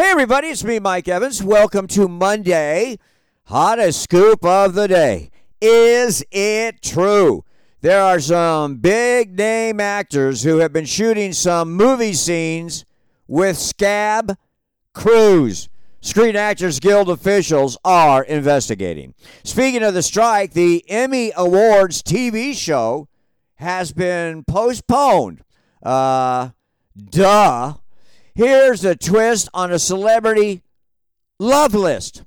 Hey, everybody, it's me, Mike Evans. Welcome to Monday. Hottest scoop of the day. Is it true? There are some big name actors who have been shooting some movie scenes with scab crews. Screen Actors Guild officials are investigating. Speaking of the strike, the Emmy Awards TV show has been postponed. Uh, duh. Here's a twist on a celebrity love list.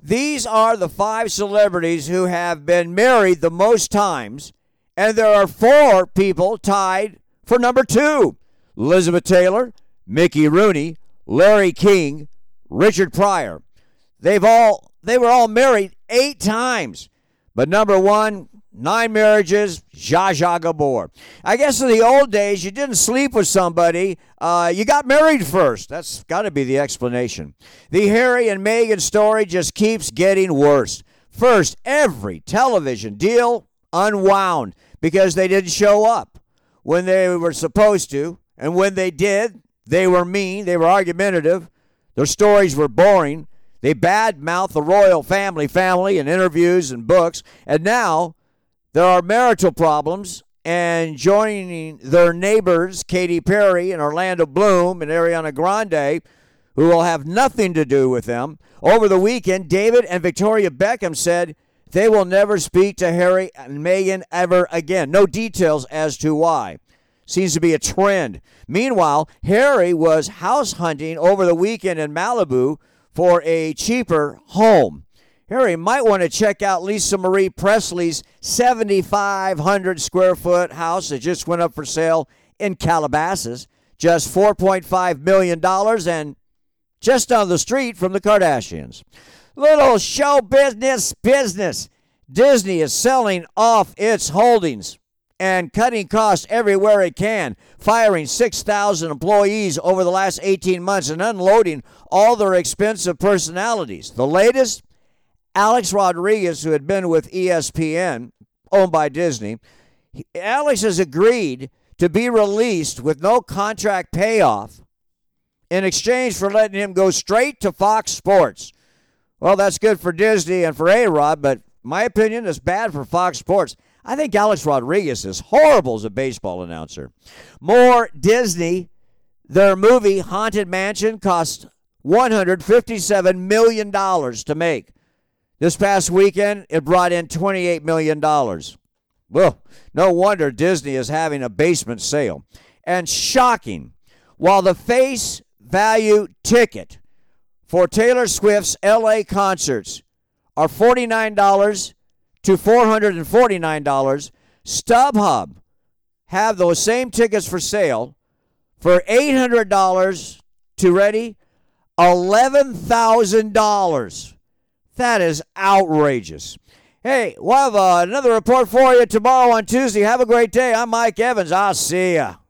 These are the five celebrities who have been married the most times, and there are four people tied for number two Elizabeth Taylor, Mickey Rooney, Larry King, Richard Pryor. They've all they were all married eight times. But number one, nine marriages, Zsa Zsa Gabor. I guess in the old days, you didn't sleep with somebody, uh, you got married first. That's got to be the explanation. The Harry and Meghan story just keeps getting worse. First, every television deal unwound because they didn't show up when they were supposed to. And when they did, they were mean, they were argumentative, their stories were boring. They badmouth the royal family, family in interviews and books. And now there are marital problems and joining their neighbors, Katy Perry and Orlando Bloom and Ariana Grande, who will have nothing to do with them. Over the weekend, David and Victoria Beckham said they will never speak to Harry and Meghan ever again. No details as to why. Seems to be a trend. Meanwhile, Harry was house hunting over the weekend in Malibu for a cheaper home. Harry might want to check out Lisa Marie Presley's 7,500 square foot house that just went up for sale in Calabasas. Just $4.5 million and just down the street from the Kardashians. Little show business business. Disney is selling off its holdings and cutting costs everywhere it can, firing 6,000 employees over the last 18 months and unloading all their expensive personalities. The latest, Alex Rodriguez, who had been with ESPN, owned by Disney, Alex has agreed to be released with no contract payoff in exchange for letting him go straight to Fox Sports. Well, that's good for Disney and for A Rod, but my opinion is bad for Fox Sports. I think Alex Rodriguez is horrible as a baseball announcer. More Disney. Their movie Haunted Mansion cost $157 million to make. This past weekend, it brought in $28 million. Well, no wonder Disney is having a basement sale. And shocking, while the face value ticket for Taylor Swift's LA concerts are $49 to $449, StubHub have those same tickets for sale for $800 to ready $11,000. That is outrageous. Hey, we'll have uh, another report for you tomorrow on Tuesday. Have a great day. I'm Mike Evans. I'll see ya.